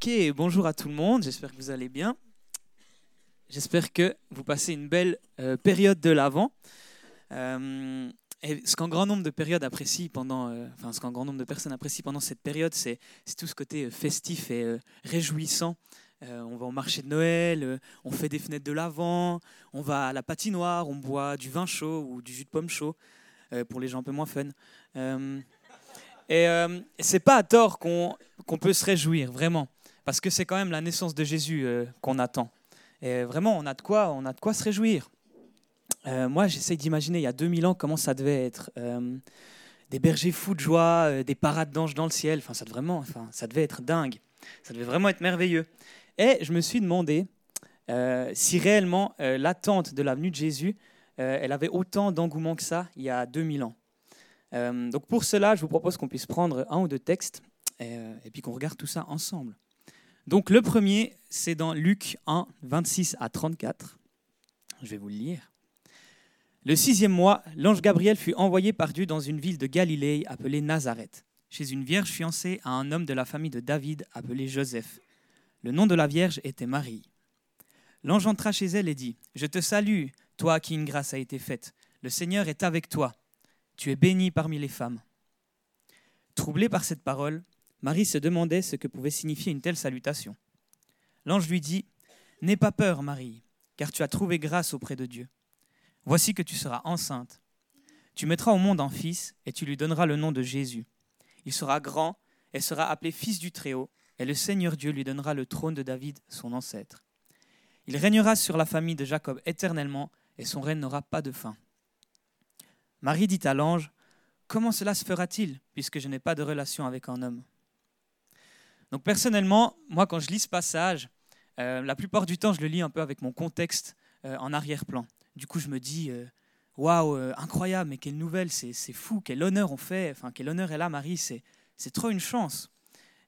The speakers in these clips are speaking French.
Ok, bonjour à tout le monde, j'espère que vous allez bien. J'espère que vous passez une belle euh, période de l'Avent. Euh, ce qu'un grand nombre de périodes pendant, euh, personnes apprécient pendant cette période, c'est tout ce côté festif et réjouissant. on va au marché de Noël, on fait des fenêtres de l'Avent, on va à la patinoire, on boit du vin chaud ou du jus de pomme chaud pour les gens un peu moins fun. et c'est pas à tort qu'on peut se réjouir, vraiment parce que c'est quand même la naissance de Jésus euh, qu'on attend. Et vraiment, on a de quoi, on a de quoi se réjouir. Euh, moi, j'essaye d'imaginer il y a 2000 ans comment ça devait être. Euh, des bergers fous de joie, des parades d'anges dans le ciel. Enfin, ça, devait vraiment, enfin, ça devait être dingue. Ça devait vraiment être merveilleux. Et je me suis demandé si réellement l'attente de la venue de Jésus, elle avait autant d'engouement que ça il y a 2000 ans. donc pour cela, je vous propose qu'on puisse prendre un ou deux textes et puis qu'on regarde tout ça ensemble. Donc le premier, c'est dans Luc 1, 26 à 34. Je vais vous le lire. Le sixième mois, l'ange Gabriel fut envoyé par Dieu dans une ville de Galilée appelée Nazareth, chez une vierge fiancée à un homme de la famille de David appelé Joseph. Le nom de la vierge était Marie. L'ange entra chez elle et dit, Je te salue, toi à qui une grâce a été faite. Le Seigneur est avec toi. Tu es bénie parmi les femmes. Troublée par cette parole, Marie se demandait ce que pouvait signifier une telle salutation. L'ange lui dit, N'aie pas peur, Marie, car tu as trouvé grâce auprès de Dieu. Voici que tu seras enceinte. Tu mettras au monde un fils, et tu lui donneras le nom de Jésus. Il sera grand, et sera appelé fils du Très-Haut, et le Seigneur Dieu lui donnera le trône de David, son ancêtre. Il régnera sur la famille de Jacob éternellement, et son règne n'aura pas de fin. Marie dit à l'ange, Comment cela se fera-t-il, puisque je n'ai pas de relation avec un homme? Donc personnellement, moi quand je lis ce passage, euh, la plupart du temps je le lis un peu avec mon contexte euh, en arrière-plan. Du coup je me dis, euh, waouh, incroyable, mais quelle nouvelle, c'est fou, quel honneur on fait, enfin quel honneur est là Marie, c'est trop une chance.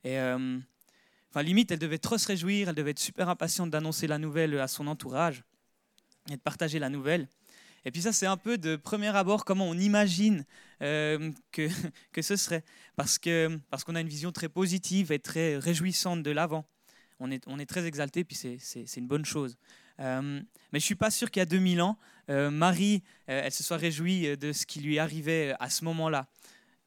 Et enfin limite, elle devait trop se réjouir, elle devait être super impatiente d'annoncer la nouvelle à son entourage et de partager la nouvelle. Et puis ça, c'est un peu de premier abord comment on imagine euh, que, que ce serait. Parce qu'on parce qu'on a une vision très positive et très réjouissante de l'avant. On est, on est très exalté, puis c'est une bonne chose. Euh, mais je ne suis pas sûr qu'il y a 2000 ans, euh, Marie, elle se soit réjouie de ce qui lui arrivait à ce moment-là.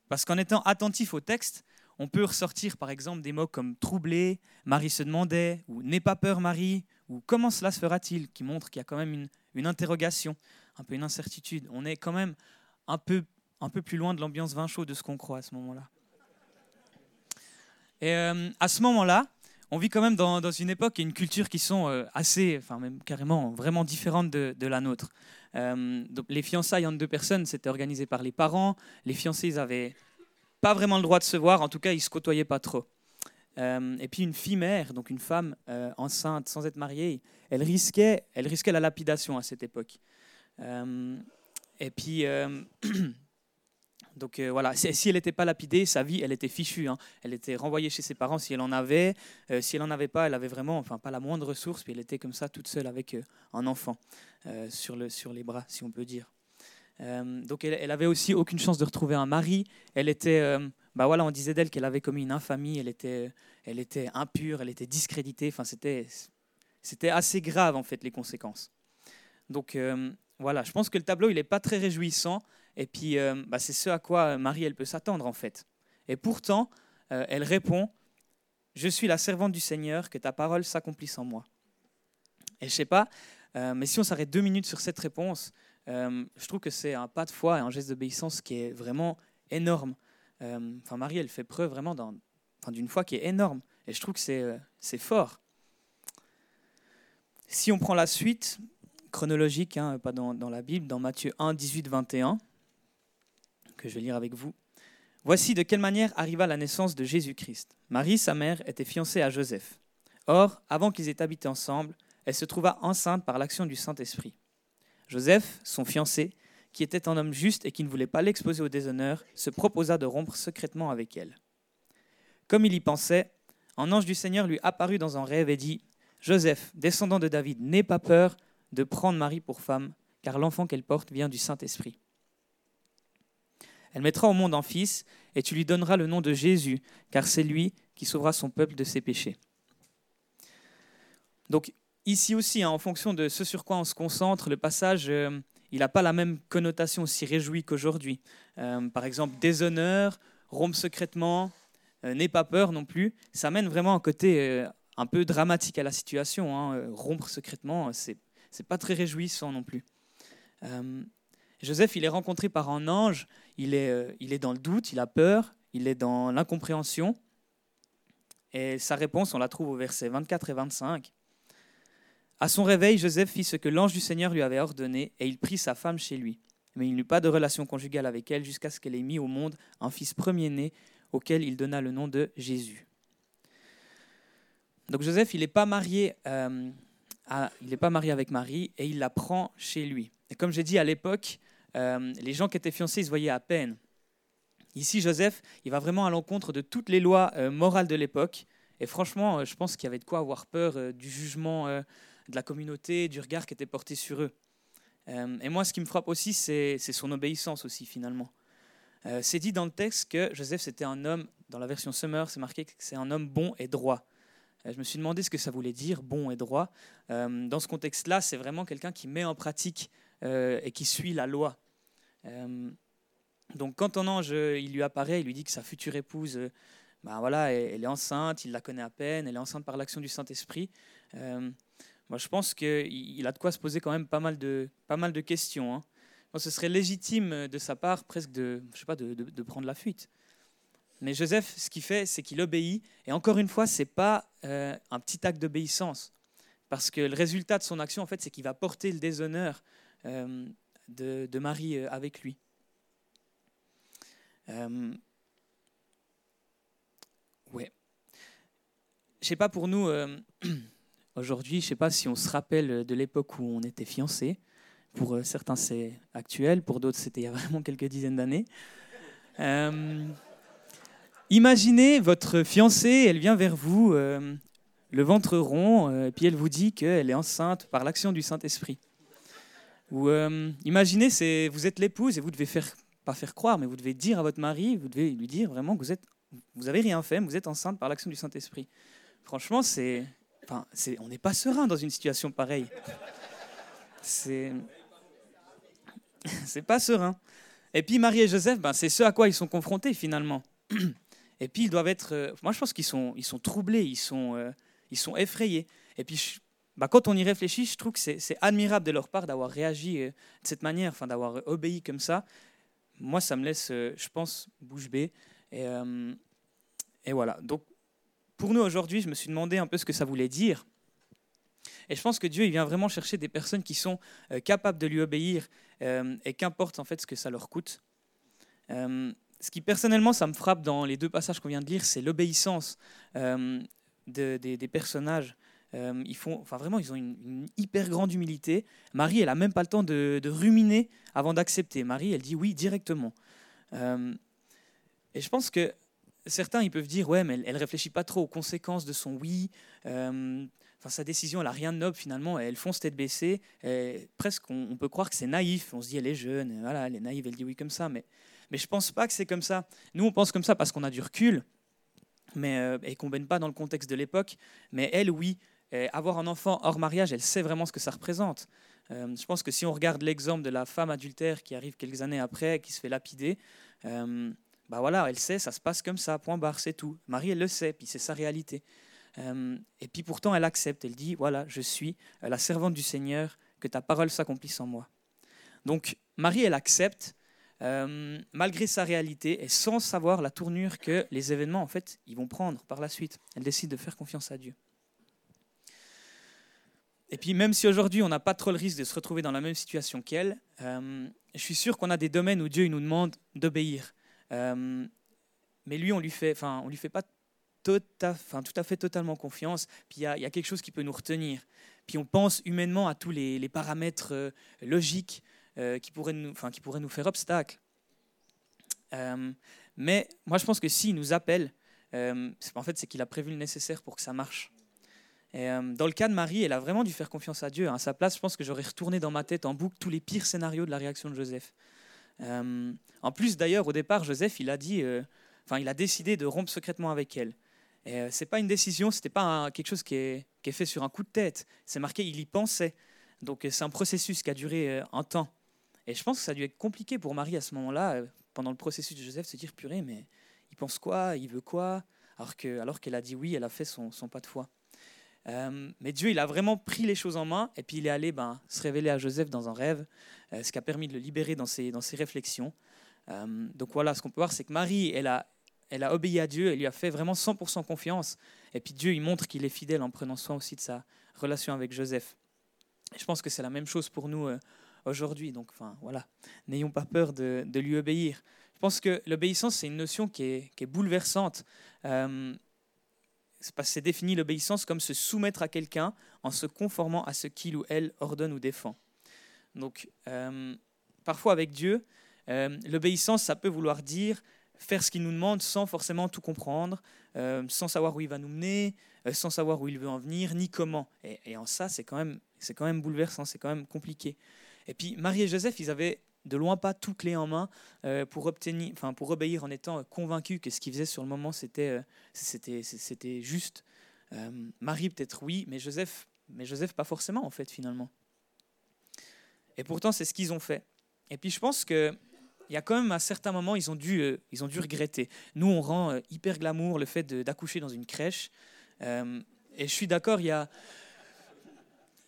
Parce qu'en étant attentif au texte, on peut ressortir par exemple des mots comme troublé, Marie se demandait, ou n'aie pas peur Marie, ou comment cela se fera-t-il, qui montre qu'il y a quand même une, une interrogation un peu une incertitude. On est quand même un peu, un peu plus loin de l'ambiance vin chaud de ce qu'on croit à ce moment-là. Et euh, à ce moment-là, on vit quand même dans, une époque et une culture qui sont euh, assez, enfin même carrément vraiment différentes de, la nôtre. Euh, les fiançailles entre deux personnes, c'était organisé par les parents. Les fiancés, ils n'avaient pas vraiment le droit de se voir, en tout cas, ils se côtoyaient pas trop. et puis une fille mère, donc une femme enceinte sans être mariée, elle risquait, elle risquait la lapidation à cette époque. Euh, et puis, euh, donc euh, voilà, si elle n'était pas lapidée, sa vie, elle était fichue. Hein. Elle était renvoyée chez ses parents si elle en avait. si elle n'en avait pas, elle avait vraiment, enfin pas la moindre ressource, puis elle était comme ça toute seule avec un enfant sur, le, sur les bras, si on peut dire. donc elle, elle, avait aussi aucune chance de retrouver un mari. Elle était, bah voilà, on disait d'elle qu'elle avait commis une infamie. Elle était, elle était impure, elle était discréditée. Enfin, c'était, c'était assez grave en fait les conséquences. Donc voilà, je pense que le tableau, il n'est pas très réjouissant. Et puis, euh, bah, c'est ce à quoi Marie, elle peut s'attendre, en fait. Et pourtant, euh, elle répond, Je suis la servante du Seigneur, que ta parole s'accomplisse en moi. Et je sais pas, euh, mais si on s'arrête deux minutes sur cette réponse, je trouve que c'est un pas de foi et un geste d'obéissance qui est vraiment énorme. Enfin, Marie, elle fait preuve vraiment d'une foi qui est énorme. Et je trouve que c'est fort. Si on prend la suite, chronologique, hein, pas dans, la Bible, dans Matthieu 1, 18, 21, que je vais lire avec vous. Voici de quelle manière arriva la naissance de Jésus-Christ. Marie, sa mère, était fiancée à Joseph. Or, avant qu'ils aient habité ensemble, elle se trouva enceinte par l'action du Saint-Esprit. Joseph, son fiancé, qui était un homme juste et qui ne voulait pas l'exposer au déshonneur, se proposa de rompre secrètement avec elle. Comme il y pensait, un ange du Seigneur lui apparut dans un rêve et dit Joseph, descendant de David, n'aie pas peur de prendre Marie pour femme, car l'enfant qu'elle porte vient du Saint-Esprit. Elle mettra au monde un fils, et tu lui donneras le nom de Jésus, car c'est lui qui sauvera son peuple de ses péchés. Donc ici aussi, hein, en fonction de ce sur quoi on se concentre, le passage, euh, il n'a pas la même connotation aussi réjouie qu'aujourd'hui. Euh, par exemple, déshonneur, rompre secrètement, n'aie pas peur non plus. Ça mène vraiment un côté un peu dramatique à la situation. Hein. rompre secrètement, c'est c'est pas très réjouissant non plus. Joseph, il est rencontré par un ange, il est, il est dans le doute, il a peur, il est dans l'incompréhension. Et sa réponse, on la trouve au verset 24 et 25. À son réveil, Joseph fit ce que l'ange du Seigneur lui avait ordonné, et il prit sa femme chez lui. Mais il n'eut pas de relation conjugale avec elle jusqu'à ce qu'elle ait mis au monde un fils premier-né, auquel il donna le nom de Jésus. Donc Joseph, il n'est pas marié, euh, il n'est pas marié avec Marie, et il la prend chez lui. Et comme j'ai dit à l'époque, euh, les gens qui étaient fiancés, ils se voyaient à peine. Ici, Joseph, il va vraiment à l'encontre de toutes les lois euh, morales de l'époque. Et franchement, euh, je pense qu'il y avait de quoi avoir peur du jugement de la communauté, du regard qui était porté sur eux. et moi, ce qui me frappe aussi, c'est son obéissance aussi, finalement. c'est dit dans le texte que Joseph, c'était un homme, dans la version Summer, c'est marqué que c'est un homme bon et droit. Je me suis demandé ce que ça voulait dire, bon et droit. dans ce contexte-là, c'est vraiment quelqu'un qui met en pratique et qui suit la loi. Donc quand ton ange il lui apparaît, il lui dit que sa future épouse, ben voilà, elle, est enceinte, il la connaît à peine, elle est enceinte par l'action du Saint-Esprit. Euh, moi, je pense qu'il a de quoi se poser quand même pas mal de, pas mal de questions. Hein. ce serait légitime de sa part presque de, je sais pas, de, de, prendre la fuite. Mais Joseph, ce qu'il fait, c'est qu'il obéit. Et encore une fois, c'est pas euh, un petit acte d'obéissance, parce que le résultat de son action, en fait, c'est qu'il va porter le déshonneur euh, de, Marie avec lui. Euh, ouais. Je sais pas pour nous, euh, aujourd'hui, je sais pas si on se rappelle de l'époque où on était fiancés. Pour euh, certains, c'est actuel, pour d'autres, c'était il y a vraiment quelques dizaines d'années. Imaginez votre fiancée, elle vient vers vous, le ventre rond, et puis elle vous dit qu'elle est enceinte par l'action du Saint-Esprit. Ou imaginez, c'est, vous êtes l'épouse et vous devez faire pas faire croire, mais vous devez dire à votre mari, vous devez lui dire vraiment que vous êtes, vous avez rien fait, vous êtes enceinte par l'action du Saint-Esprit. Franchement, c'est, on n'est pas serein dans une situation pareille. C'est, c'est pas serein. Et puis Marie et Joseph, ben, c'est ce à quoi ils sont confrontés finalement. Et puis ils doivent être, euh, moi je pense qu'ils sont, ils sont troublés, ils sont, euh, ils sont effrayés. Et puis ben, quand on y réfléchit, je trouve que c'est, admirable de leur part d'avoir réagi euh, de cette manière, enfin d'avoir obéi comme ça moi, ça me laisse, euh, je pense, bouche bée. Et, euh, voilà. Donc, pour nous aujourd'hui, je me suis demandé un peu ce que ça voulait dire. Et je pense que Dieu, il vient vraiment chercher des personnes qui sont euh, capables de lui obéir, et qu'importe en fait ce que ça leur coûte. Ce qui personnellement, ça me frappe dans les deux passages qu'on vient de lire, c'est l'obéissance des personnages euh, ils font, enfin vraiment, ils ont une, hyper grande humilité. Marie, elle a même pas le temps de, ruminer avant d'accepter. Marie, elle dit oui directement. Euh, et je pense que certains, ils peuvent dire ouais, mais elle, ne réfléchit pas trop aux conséquences de son oui. Euh, enfin, sa décision, elle a rien de noble finalement. Elle fonce tête baissée. Presque, on, peut croire que c'est naïf. On se dit elle est jeune, voilà, elle est naïve, elle dit oui comme ça. Mais mais je pense pas que c'est comme ça. Nous, on pense comme ça parce qu'on a du recul, mais et qu'on baigne pas dans le contexte de l'époque. Mais elle, oui, avoir un enfant hors mariage, elle sait vraiment ce que ça représente. Euh, je pense que si on regarde l'exemple de la femme adultère qui arrive quelques années après, qui se fait lapider, euh, bah voilà, elle sait, ça se passe comme ça, point barre, c'est tout. Marie, elle le sait, puis c'est sa réalité. Euh, et puis pourtant, elle accepte, elle dit, voilà, je suis la servante du Seigneur, que ta parole s'accomplisse en moi. Donc Marie, elle accepte, malgré sa réalité, et sans savoir la tournure que les événements, en fait, ils vont prendre par la suite. Elle décide de faire confiance à Dieu. Et puis même si aujourd'hui on n'a pas trop le risque de se retrouver dans la même situation qu'elle, euh, je suis sûr qu'on a des domaines où Dieu il nous demande d'obéir. Euh, mais lui, on lui fait, enfin, on lui fait pas tout à, tout à fait totalement confiance. Puis il y, y, a quelque chose qui peut nous retenir. Puis on pense humainement à tous les, les paramètres euh, logiques qui, pourraient nous, enfin, qui pourraient nous faire obstacle. mais moi, je pense que s'il nous appelle, en fait, c'est qu'il a prévu le nécessaire pour que ça marche. Euh, dans le cas de Marie, elle a vraiment dû faire confiance à Dieu. À sa place, je pense que j'aurais retourné dans ma tête en boucle tous les pires scénarios de la réaction de Joseph. Euh, en plus, d'ailleurs, au départ, Joseph, il a dit, euh, enfin, il a décidé de rompre secrètement avec elle. Et c'est pas une décision, c'était pas quelque chose qui est fait sur un coup de tête. C'est marqué, il y pensait. Donc c'est un processus qui a duré un temps. Et je pense que ça a dû être compliqué pour Marie à ce moment-là, pendant le processus de Joseph, se dire, purée, mais il pense quoi? Il veut quoi? Alors qu'elle alors a dit oui, elle a fait son, son pas de foi. Euh, mais Dieu, il a vraiment pris les choses en main et puis il est allé ben, se révéler à Joseph dans un rêve, euh, ce qui a permis de le libérer dans ses, dans ses réflexions. Euh, donc voilà, ce qu'on peut voir, c'est que Marie, elle a, elle a obéi à Dieu, elle lui a fait vraiment 100% confiance. Et puis Dieu, il montre qu'il est fidèle en prenant soin aussi de sa relation avec Joseph. Je pense que c'est la même chose pour nous aujourd'hui. Donc enfin, voilà, n'ayons pas peur de, lui obéir. Je pense que l'obéissance, c'est une notion qui est, qui est bouleversante c'est défini l'obéissance comme se soumettre à quelqu'un en se conformant à ce qu'il ou elle ordonne ou défend. Donc, euh, parfois avec Dieu, euh, l'obéissance, ça peut vouloir dire faire ce qu'il nous demande sans forcément tout comprendre, euh, sans savoir où il va nous mener, sans savoir où il veut en venir, ni comment. Et, en ça, c'est quand, même, quand même bouleversant, c'est quand même compliqué. Et puis, Marie et Joseph, ils avaient de loin pas tout clé en main euh, pour, obtenir, enfin, pour obéir en étant convaincu que ce qu'il faisait sur le moment, c'était, euh, c'était, c'était juste. Euh, Marie, peut-être oui, mais Joseph, mais Joseph, pas forcément, en fait, finalement. Et pourtant, c'est ce qu'ils ont fait. Et puis, je pense que il y a quand même à certains moments, ils ont dû, ils ont dû regretter. Nous, on rend hyper glamour le fait d'accoucher dans une crèche. et je suis d'accord, il y a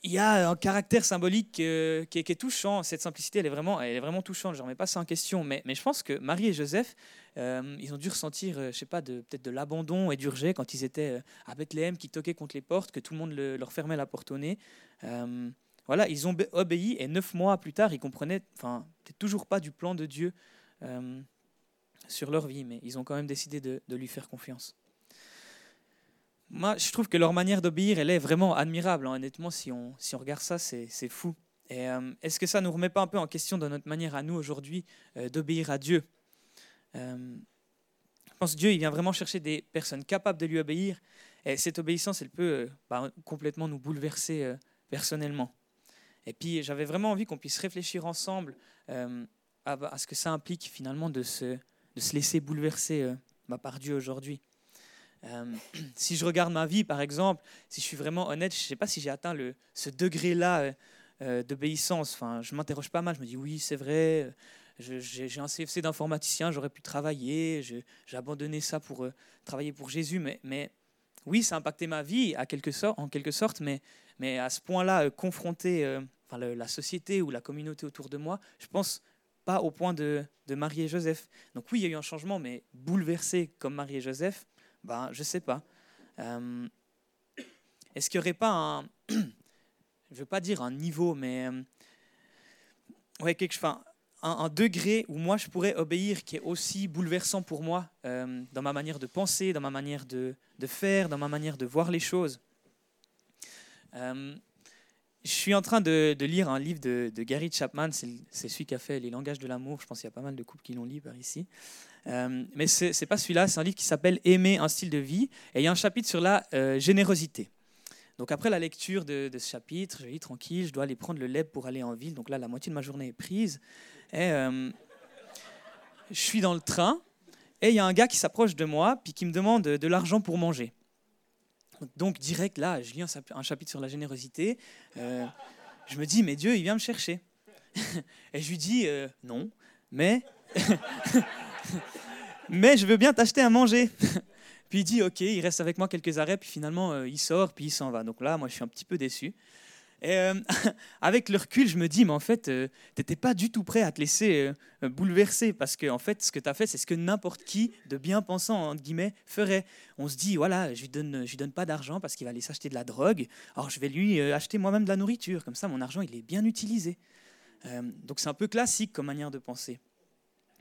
il y a un caractère symbolique euh, qui, est, touchant. Cette simplicité, elle est vraiment, elle est vraiment touchante. Je remets pas ça en question. Mais, je pense que Marie et Joseph, euh, ils ont dû ressentir, euh, je sais pas, peut-être de l'abandon et du rejet quand ils étaient à Bethléem, qui toquaient contre les portes, que tout le monde leur fermait la porte au nez. voilà, ils ont obéi et neuf mois plus tard, ils comprenaient, enfin, peut-être toujours pas du plan de Dieu sur leur vie, mais ils ont quand même décidé de lui faire confiance. Moi, je trouve que leur manière d'obéir, elle est vraiment admirable. Hein. Honnêtement, si on, regarde ça, c'est fou. Euh, est-ce que ça ne nous remet pas un peu en question dans notre manière à nous aujourd'hui euh, d'obéir à Dieu? Euh, Je pense que Dieu, il vient vraiment chercher des personnes capables de lui obéir. Et cette obéissance, elle peut bah, complètement nous bouleverser personnellement. Et puis, j'avais vraiment envie qu'on puisse réfléchir ensemble à, ce que ça implique finalement de se, de se laisser bouleverser bah, par Dieu aujourd'hui. Euh, si je regarde ma vie, par exemple, si je suis vraiment honnête, je ne sais pas si j'ai atteint ce degré-là euh, euh, d'obéissance. Enfin, je m'interroge pas mal, je me dis oui, c'est vrai, j'ai un CFC d'informaticien, j'aurais pu travailler, j'ai abandonné ça pour travailler pour Jésus, mais, oui, ça a impacté ma vie en quelque sorte, mais, à ce point-là, confronter la société ou la communauté autour de moi, je pense pas au point de, de Marie et Joseph. Donc oui, il y a eu un changement, mais bouleversé comme Marie et Joseph, ben, Je ne sais pas. Euh, est-ce qu'il n'y aurait pas un, je veux pas dire un niveau, mais euh, ouais, quelque, enfin, un, degré où moi je pourrais obéir qui est aussi bouleversant pour moi euh, dans ma manière de penser, dans ma manière de, faire, dans ma manière de voir les choses. je suis en train de, de, lire un livre de, de Gary Chapman, c'est celui qui a fait Les langages de l'amour. Je pense qu'il y a pas mal de couples qui l'ont lu par ici. Euh, mais ce n'est pas celui-là, c'est un livre qui s'appelle Aimer un style de vie, et il y a un chapitre sur la euh, générosité. Donc après la lecture de, ce chapitre, je dis tranquille, je dois aller prendre le lait pour aller en ville, donc là la moitié de ma journée est prise, et euh, je suis dans le train, et il y a un gars qui s'approche de moi, puis qui me demande de l'argent pour manger. Donc direct, là, je lis un, chapitre sur la générosité, je me dis, mais Dieu, il vient me chercher. et je lui dis, non, mais... mais je veux bien t'acheter à manger. puis il dit, ok, il reste avec moi quelques arrêts, puis finalement, euh, il sort, puis il s'en va. Donc là, moi, je suis un petit peu déçu. Et euh, avec le recul, je me dis, mais en fait, euh, tu n'étais pas du tout prêt à te laisser bouleverser, parce que en fait, ce que tu as fait, c'est ce que n'importe qui de bien pensant, entre guillemets, ferait. On se dit, voilà, je lui donne, lui donne pas d'argent parce qu'il va aller s'acheter de la drogue, alors je vais lui acheter moi-même de la nourriture, comme ça, mon argent, il est bien utilisé. donc c'est un peu classique comme manière de penser.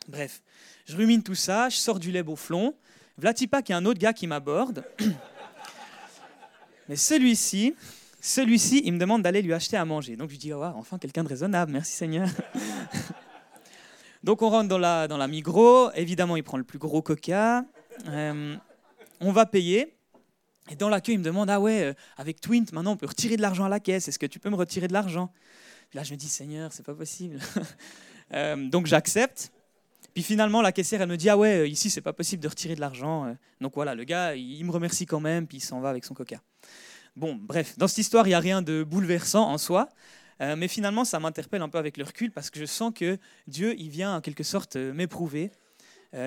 Bref, je rumine tout ça, je sors du lait au flon. Vlatipa, qui est un autre gars qui m'aborde. Mais celui-ci, celui-ci, il me demande d'aller lui acheter à manger. Donc je lui dis, oh, enfin quelqu'un de raisonnable, merci Seigneur. Donc on rentre dans la, dans la Migros, évidemment il prend le plus gros coca, euh, on va payer, et dans l'accueil il me demande, ah ouais, euh, avec Twint maintenant on peut retirer de l'argent à la caisse, est-ce que tu peux me retirer de l'argent? Là je me dis, Seigneur, c'est pas possible. Euh, donc j'accepte, puis finalement, la caissière, elle me dit Ah ouais, euh, ici, c'est pas possible de retirer de l'argent. Euh. Donc voilà, le gars, il me remercie quand même, puis il s'en va avec son coca. Bon, bref, dans cette histoire, il n'y a rien de bouleversant en soi, euh, mais finalement, ça m'interpelle un peu avec le recul parce que je sens que Dieu, il vient en quelque sorte m'éprouver.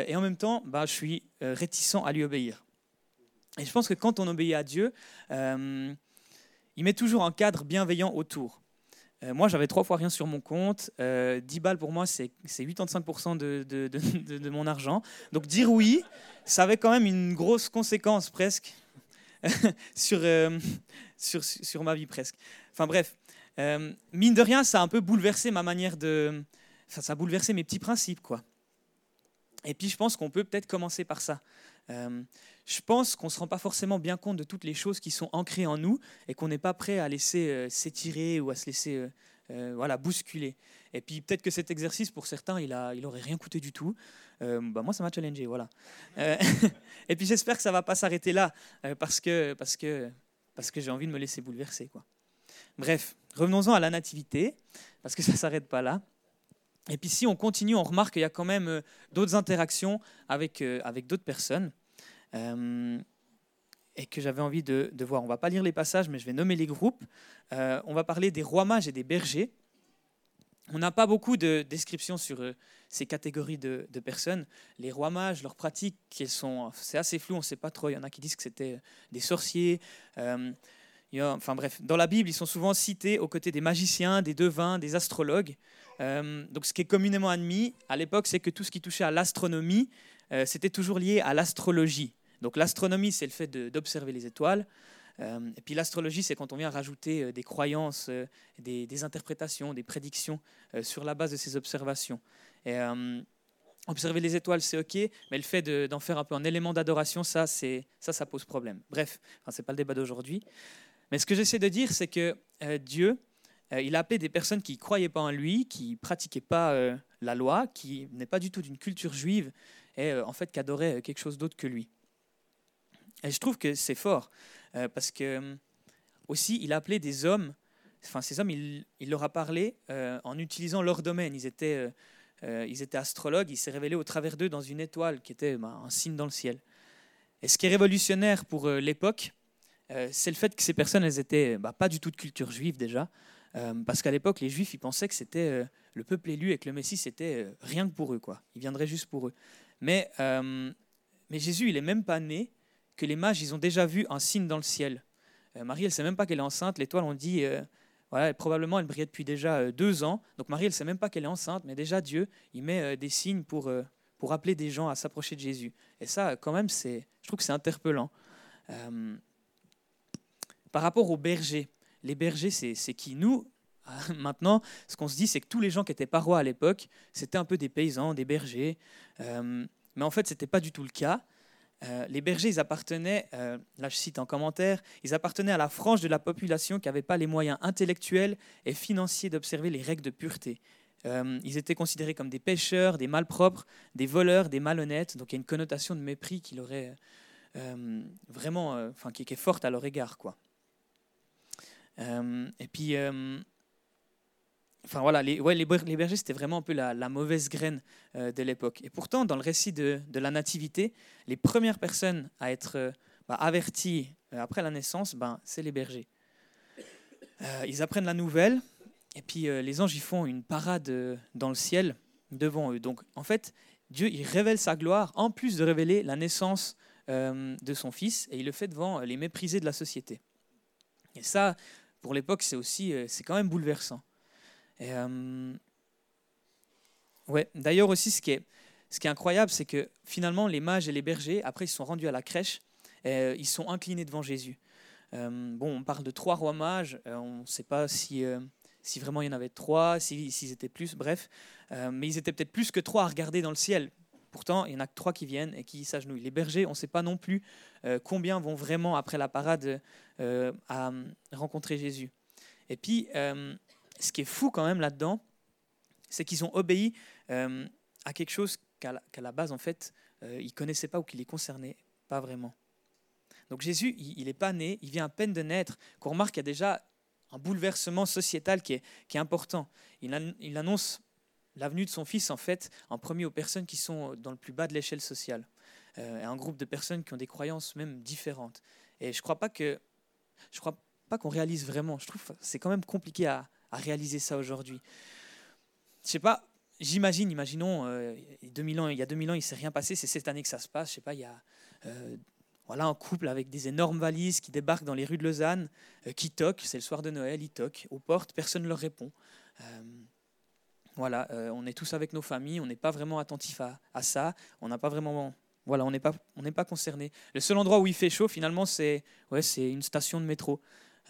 Et en même temps, bah, je suis réticent à lui obéir. Et je pense que quand on obéit à Dieu, il met toujours un cadre bienveillant autour. Moi, j'avais trois fois rien sur mon compte. 10 balles pour moi, c'est 85% de, mon argent. Donc dire oui, ça avait quand même une grosse conséquence presque sur, sur, sur ma vie presque. Enfin bref, euh, mine de rien, ça a un peu bouleversé ma manière de. Ça a bouleversé mes petits principes, quoi. Et puis, je pense qu'on peut peut-être commencer par ça. Euh, je pense qu'on ne se rend pas forcément bien compte de toutes les choses qui sont ancrées en nous et qu'on n'est pas prêt à laisser euh, s'étirer ou à se laisser voilà, bousculer. Et puis, peut-être que cet exercice, pour certains, il, a, il rien coûté du tout. bah, moi, ça m'a challengé, voilà. et puis, j'espère que ça ne va pas s'arrêter là parce que, parce que, parce que j'ai envie de me laisser bouleverser, quoi. Bref, revenons-en à la nativité, parce que ça ne s'arrête pas là. Et puis si on continue, on remarque qu'il y a quand même euh, d'autres interactions avec, euh, avec d'autres personnes. Euh, et que j'avais envie de, voir. On va pas lire les passages, mais je vais nommer les groupes. on va parler des rois mages et des bergers. On n'a pas beaucoup de descriptions sur ces catégories de, personnes. Les rois mages, leurs pratiques, c'est assez flou, on ne sait pas trop. Il y en a qui disent que c'était des sorciers enfin bref, dans la Bible, ils sont souvent cités aux côtés des magiciens, des devins, des astrologues. Euh, donc ce qui est communément admis à l'époque, c'est que tout ce qui touchait à l'astronomie, euh, c'était toujours lié à l'astrologie. Donc l'astronomie, c'est le fait d'observer les étoiles. Euh, et puis l'astrologie, c'est quand on vient rajouter des croyances, des, interprétations, des prédictions sur la base de ces observations. Observer les étoiles, c'est ok, mais le fait d'en faire un peu un élément d'adoration, ça, ça, pose problème. Bref, ce n'est pas le débat d'aujourd'hui. Mais ce que j'essaie de dire, c'est que euh, Dieu, euh, il a appelé des personnes qui ne croyaient pas en lui, qui ne pratiquaient pas euh, la loi, qui n'est pas du tout d'une culture juive, et en fait qui adoraient quelque chose d'autre que lui. Et je trouve que c'est fort, parce que aussi, il a appelé des hommes, enfin ces hommes, il, leur a parlé en utilisant leur domaine. Ils étaient, ils étaient astrologues, il s'est révélé au travers d'eux dans une étoile qui était bah, un signe dans le ciel. Et ce qui est révolutionnaire pour l'époque, euh, c'est le fait que ces personnes, elles étaient bah, pas du tout de culture juive déjà, euh, parce qu'à l'époque, les Juifs, ils pensaient que c'était euh, le peuple élu et que le Messie, c'était rien que pour eux, quoi. Il viendrait juste pour eux. Mais, mais Jésus, il est même pas né que les mages, ils ont déjà vu un signe dans le ciel. Marie, elle sait même pas qu'elle est enceinte. L'étoile, on dit, voilà, probablement, elle brillait depuis déjà deux ans. Donc Marie, elle sait même pas qu'elle est enceinte, mais déjà Dieu, il met des signes pour pour appeler des gens à s'approcher de Jésus. Et ça, quand même, c'est, je trouve que c'est interpellant. Par rapport aux bergers, les bergers, c'est qui Nous, maintenant, ce qu'on se dit, c'est que tous les gens qui étaient parois à l'époque, c'était un peu des paysans, des bergers. Euh, mais en fait, ce n'était pas du tout le cas. Euh, les bergers, ils appartenaient, euh, là je cite en commentaire, ils appartenaient à la frange de la population qui n'avait pas les moyens intellectuels et financiers d'observer les règles de pureté. ils étaient considérés comme des pêcheurs, des malpropres, des voleurs, des malhonnêtes. Donc il y a une connotation de mépris qui aurait vraiment, enfin qui, est forte à leur égard, quoi. Euh, et puis, euh, enfin voilà, les, ouais, bergers, c'était vraiment un peu la, mauvaise graine euh, de l'époque. Et pourtant, dans le récit de, la Nativité, les premières personnes à être bah, averties après la naissance, ben, c'est les bergers. ils apprennent la nouvelle, et puis les anges, ils font une parade dans le ciel devant eux. Donc, en fait, Dieu, il révèle sa gloire, en plus de révéler la naissance de son fils, et il le fait devant les méprisés de la société. Et ça, pour l'époque, c'est aussi, euh, c'est quand même bouleversant. Euh, ouais. D'ailleurs aussi, ce qui est, incroyable, c'est que finalement, les mages et les bergers, après, ils sont rendus à la crèche, euh, ils sont inclinés devant Jésus. bon, on parle de trois rois mages, on ne sait pas si, si vraiment il y en avait trois, s'ils si, étaient plus, bref, mais ils étaient peut-être plus que trois à regarder dans le ciel. Pourtant, il n'y en a que trois qui viennent et qui s'agenouillent. Les bergers, on ne sait pas non plus euh, combien vont vraiment, après la parade, euh, rencontrer Jésus. Et puis, euh, ce qui est fou quand même là-dedans, c'est qu'ils ont obéi à quelque chose qu'à la, base, en fait, ils ne connaissaient pas ou qui les concernait pas vraiment. Donc Jésus, il n'est pas né, il vient à peine de naître, qu'on remarque qu'il y a déjà un bouleversement sociétal qui est, important. Il, annonce la venue de son fils, en fait, en premier aux personnes qui sont dans le plus bas de l'échelle sociale, euh, un groupe de personnes qui ont des croyances même différentes. Et je ne crois pas que je crois pas qu'on réalise vraiment. Je trouve c'est quand même compliqué à, réaliser ça aujourd'hui. Je sais pas, j'imagine, imaginons, euh, 2000 ans, il y a 2000 ans, il ne s'est rien passé, c'est cette année que ça se passe. Je sais pas, il y a euh, voilà, un couple avec des énormes valises qui débarquent dans les rues de Lausanne, euh, qui toquent, c'est le soir de Noël, ils toquent aux portes, personne ne leur répond. Voilà, on est tous avec nos familles, on n'est pas vraiment attentif à, à ça, on n'a pas vraiment voilà, on n'est pas, pas concerné. Le seul endroit où il fait chaud, finalement, c'est ouais, c'est une station de métro.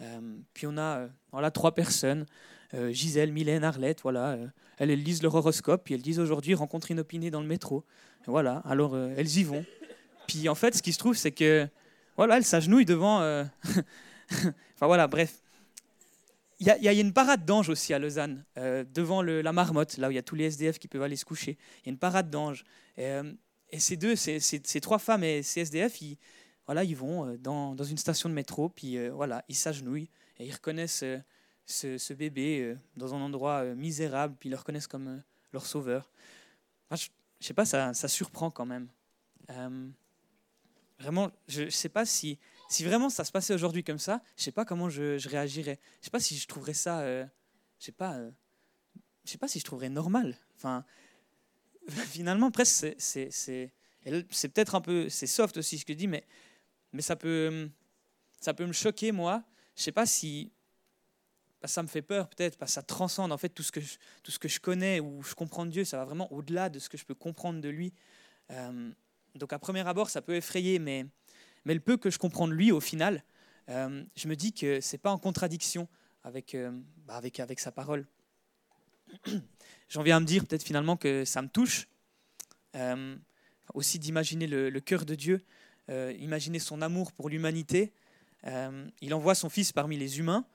Euh, puis on a euh, trois personnes, euh, Gisèle, Mylène, Arlette, voilà. elles, lisent leur horoscope, puis elles disent aujourd'hui rencontrer une opinée dans le métro. voilà, alors elles y vont. Puis en fait, ce qui se trouve, c'est que voilà, elles s'agenouillent devant. enfin voilà, bref. Il y, a une parade d'anges aussi à Lausanne, devant la marmotte, là où il y a tous les SDF qui peuvent aller se coucher. Il y a une parade d'anges. Et ces deux, ces, ces, trois femmes et ces SDF, ils, voilà, ils vont euh, dans, dans une station de métro, puis euh, voilà, ils s'agenouillent et ils reconnaissent euh, ce, bébé dans un endroit misérable, puis ils le reconnaissent comme leur sauveur. je, ne sais pas, ça, ça, surprend quand même. vraiment, je ne sais pas si, si vraiment ça se passait aujourd'hui comme ça, je sais pas comment je, réagirais. Je sais pas si je trouverais ça, je sais pas, sais pas si je trouverais normal. Enfin, finalement, presque, c'est, c'est, peut-être un peu, c'est soft aussi ce que je dis, mais, mais ça, peut, ça peut me choquer, moi. Je sais pas si ça me fait peur, peut-être, parce que ça transcende en fait tout ce, que je, tout ce que je connais ou je comprends de Dieu, ça va vraiment au-delà de ce que je peux comprendre de lui. Euh, donc à premier abord, ça peut effrayer, mais, mais le peu que je comprends de lui, au final, euh, je me dis que c'est pas en contradiction avec, euh, bah, avec, avec sa parole. j'en viens à me dire peut-être finalement que ça me touche. Aussi d'imaginer le, cœur de Dieu, euh, imaginer son amour pour l'humanité. Euh, il envoie son Fils parmi les humains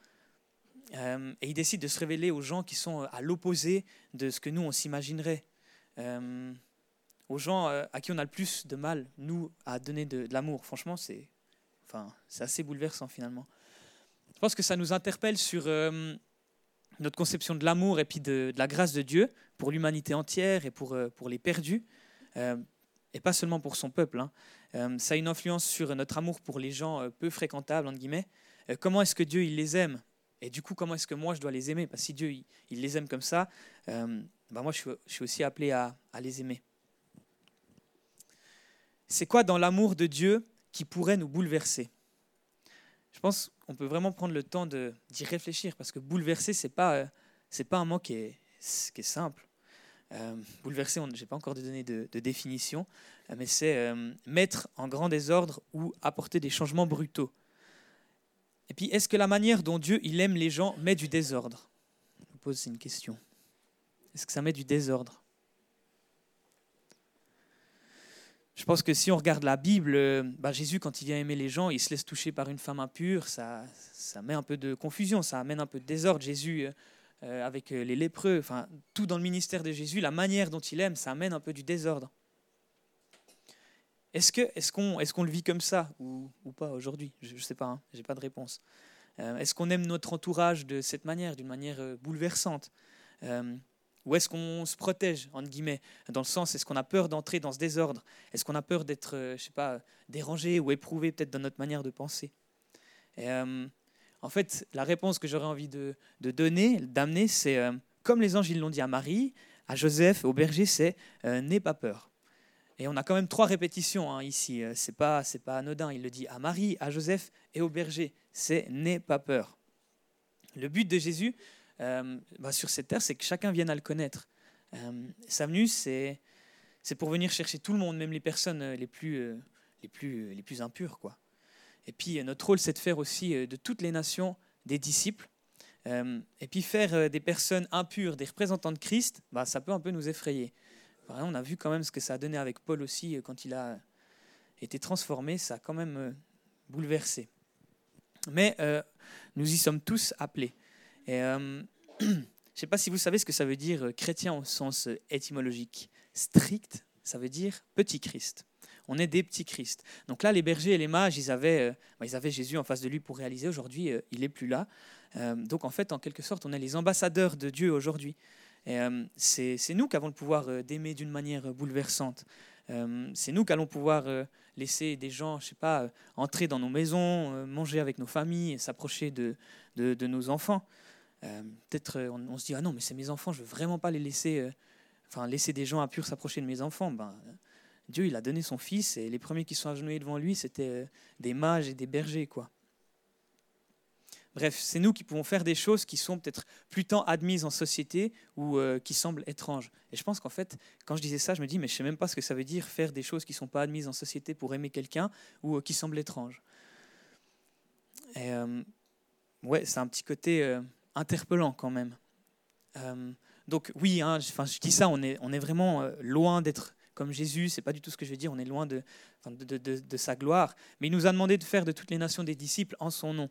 et il décide de se révéler aux gens qui sont à l'opposé de ce que nous, on s'imaginerait. aux gens à qui on a le plus de mal, nous, à donner de, l'amour. Franchement, c'est enfin, assez bouleversant finalement. Je pense que ça nous interpelle sur notre conception de l'amour et puis de, la grâce de Dieu pour l'humanité entière et pour, euh, pour les perdus, euh, et pas seulement pour son peuple. Hein. Euh, ça a une influence sur notre amour pour les gens peu fréquentables, entre guillemets. comment est-ce que Dieu il les aime? Et du coup, comment est-ce que moi je dois les aimer? Parce que si Dieu il, les aime comme ça, ben moi je suis, aussi appelé à, les aimer. C'est quoi dans l'amour de Dieu qui pourrait nous bouleverser? Je pense on peut vraiment prendre le temps d'y réfléchir parce que bouleverser, ce n'est pas, euh, c'est pas un mot qui est, qui est simple. Euh, bouleverser, je n'ai pas encore de donner de, définition, euh, mais c'est mettre en grand désordre ou apporter des changements brutaux. Et puis, est-ce que la manière dont Dieu il aime les gens met du désordre? Je vous pose une question. Est-ce que ça met du désordre? Je pense que si on regarde la Bible, euh, bah, Jésus, quand il vient aimer les gens, il se laisse toucher par une femme impure, ça, ça met un peu de confusion, ça amène un peu de désordre. Jésus, euh, euh, avec les lépreux, enfin, tout dans le ministère de Jésus, la manière dont il aime, ça amène un peu du désordre. Est-ce qu'on est qu'on est qu'on le vit comme ça ou, pas aujourd'hui? Je ne sais pas, hein, je n'ai pas de réponse. est-ce qu'on aime notre entourage de cette manière, d'une manière bouleversante? Ou est-ce qu'on se protège, entre guillemets, dans le sens, est-ce qu'on a peur d'entrer dans ce désordre? Est-ce qu'on a peur d'être, euh, je sais pas, dérangé ou éprouvé peut-être dans notre manière de penser? Euh, En fait, la réponse que j'aurais envie de, donner, d'amener, c'est, euh, comme les anges l'ont dit à Marie, à Joseph, au berger, c'est n'aie pas peur. Et on a quand même trois répétitions hein, ici. C'est pas, c'est pas anodin. Il le dit à Marie, à Joseph et au berger. C'est n'aie pas peur. Le but de Jésus, euh, bah, sur cette terre, c'est que chacun vienne à le connaître. Euh, sa venue, c'est, c'est pour venir chercher tout le monde, même les personnes euh, les plus, les plus, les plus impures. Quoi. Et puis notre rôle, c'est de faire aussi de toutes les nations des disciples. et puis faire des personnes impures, des représentants de Christ, bah, ça peut un peu nous effrayer. on a vu quand même ce que ça a donné avec Paul aussi quand il a été transformé, ça a quand même bouleversé. Mais nous y sommes tous appelés. Euh, je ne sais pas si vous savez ce que ça veut dire euh, chrétien au sens euh, étymologique. Strict, ça veut dire petit Christ. On est des petits Christ. Donc là, les bergers et les mages, ils avaient, bah, ils avaient Jésus en face de lui pour réaliser. Aujourd'hui, il n'est plus là. donc en fait, en quelque sorte, on est les ambassadeurs de Dieu aujourd'hui. c'est nous qui avons le pouvoir d'aimer d'une manière bouleversante. c'est nous qui allons pouvoir laisser des gens, je sais pas, entrer dans nos maisons, manger avec nos familles, s'approcher de, nos enfants. Peut-être on, se dit ah non mais c'est mes enfants, je veux vraiment pas les laisser, enfin laisser des gens impurs s'approcher de mes enfants. Ben, Dieu il a donné son fils et les premiers qui sont agenouillés devant lui c'était des mages et des bergers quoi. Bref, c'est nous qui pouvons faire des choses qui sont peut-être plus tant admises en société ou euh, qui semblent étranges. Et je pense qu'en fait, quand je disais ça, je me dis, mais je ne sais même pas ce que ça veut dire faire des choses qui ne sont pas admises en société pour aimer quelqu'un ou euh, qui semblent étranges. Et euh, ouais, c'est un petit côté interpellant quand même. donc oui, hein, je dis ça, on est, on est vraiment loin d'être comme Jésus, c'est pas du tout ce que je veux dire, on est loin de, sa gloire, mais il nous a demandé de faire de toutes les nations des disciples en son nom,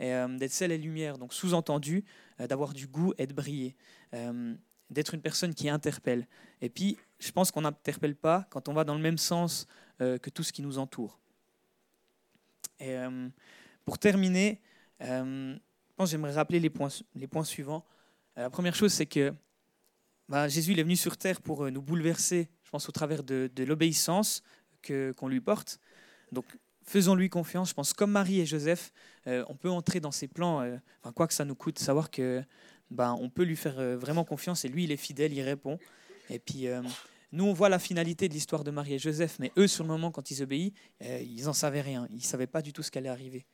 euh, d'être sel et lumière, donc sous-entendu, euh, d'avoir du goût et de briller, euh, d'être une personne qui interpelle. Et puis, je pense qu'on n'interpelle pas quand on va dans le même sens que tout ce qui nous entoure. Et pour terminer, je pense j'aimerais rappeler les points, suivants. la première chose, c'est que bah, Jésus est venu sur terre pour nous bouleverser pense, au travers de, l'obéissance qu'on lui porte. Donc, faisons-lui confiance. Je pense, comme Marie et Joseph, euh, on peut entrer dans ses plans, euh, quoi que ça nous coûte, savoir que ben, on peut lui faire euh, vraiment confiance et lui, il est fidèle, il répond. Et puis, nous, on voit la finalité de l'histoire de Marie et Joseph, mais eux, sur le moment, quand ils obéissent, ils n'en savaient rien. Ils ne savaient pas du tout ce qui allait arriver.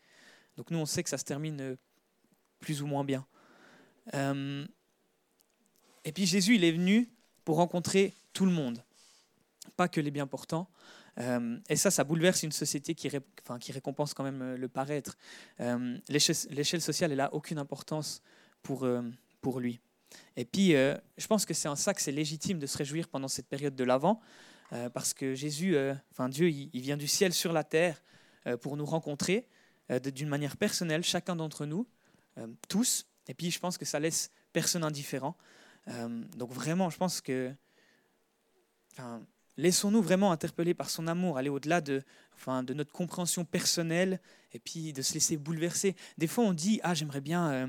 Donc, nous, on sait que ça se termine plus ou moins bien. et puis, Jésus, il est venu pour rencontrer tout le monde pas que les bien portants. Euh, et ça, ça bouleverse une société qui, enfin, qui récompense quand même euh, le paraître. Euh, l'échelle sociale, elle n'a aucune importance pour, pour lui. Et puis, je pense que c'est en ça que c'est légitime de se réjouir pendant cette période de l'Avent, parce que Jésus, enfin Dieu, il, vient du ciel sur la terre pour nous rencontrer d'une manière personnelle, chacun d'entre nous, tous. Et puis, je pense que ça laisse personne indifférent. donc vraiment, je pense que Laissons-nous vraiment interpeller par son amour, aller au-delà de, enfin, de notre compréhension personnelle et puis de se laisser bouleverser. Des fois, on dit Ah, j'aimerais bien. Euh,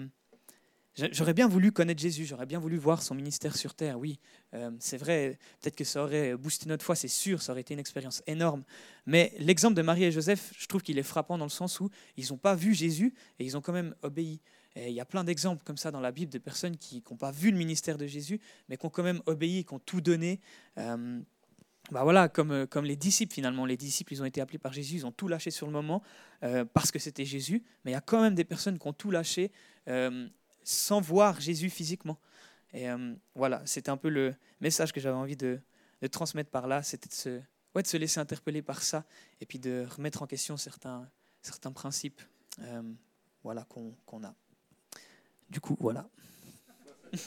j'aurais bien voulu connaître Jésus, j'aurais bien voulu voir son ministère sur terre. Oui, euh, c'est vrai, peut-être que ça aurait boosté notre foi, c'est sûr, ça aurait été une expérience énorme. Mais l'exemple de Marie et Joseph, je trouve qu'il est frappant dans le sens où ils n'ont pas vu Jésus et ils ont quand même obéi. Et il y a plein d'exemples comme ça dans la Bible de personnes qui n'ont pas vu le ministère de Jésus, mais qui ont quand même obéi, qui ont tout donné. Euh, bah voilà, comme, euh, comme les disciples finalement. Les disciples, ils ont été appelés par Jésus, ils ont tout lâché sur le moment euh, parce que c'était Jésus. Mais il y a quand même des personnes qui ont tout lâché euh, sans voir Jésus physiquement. Et voilà, c'était un peu le message que j'avais envie de, de, transmettre par là, c'était de se, ouais, de se laisser interpeller par ça et puis de remettre en question certains, certains principes voilà, qu'on a. Du coup, voilà.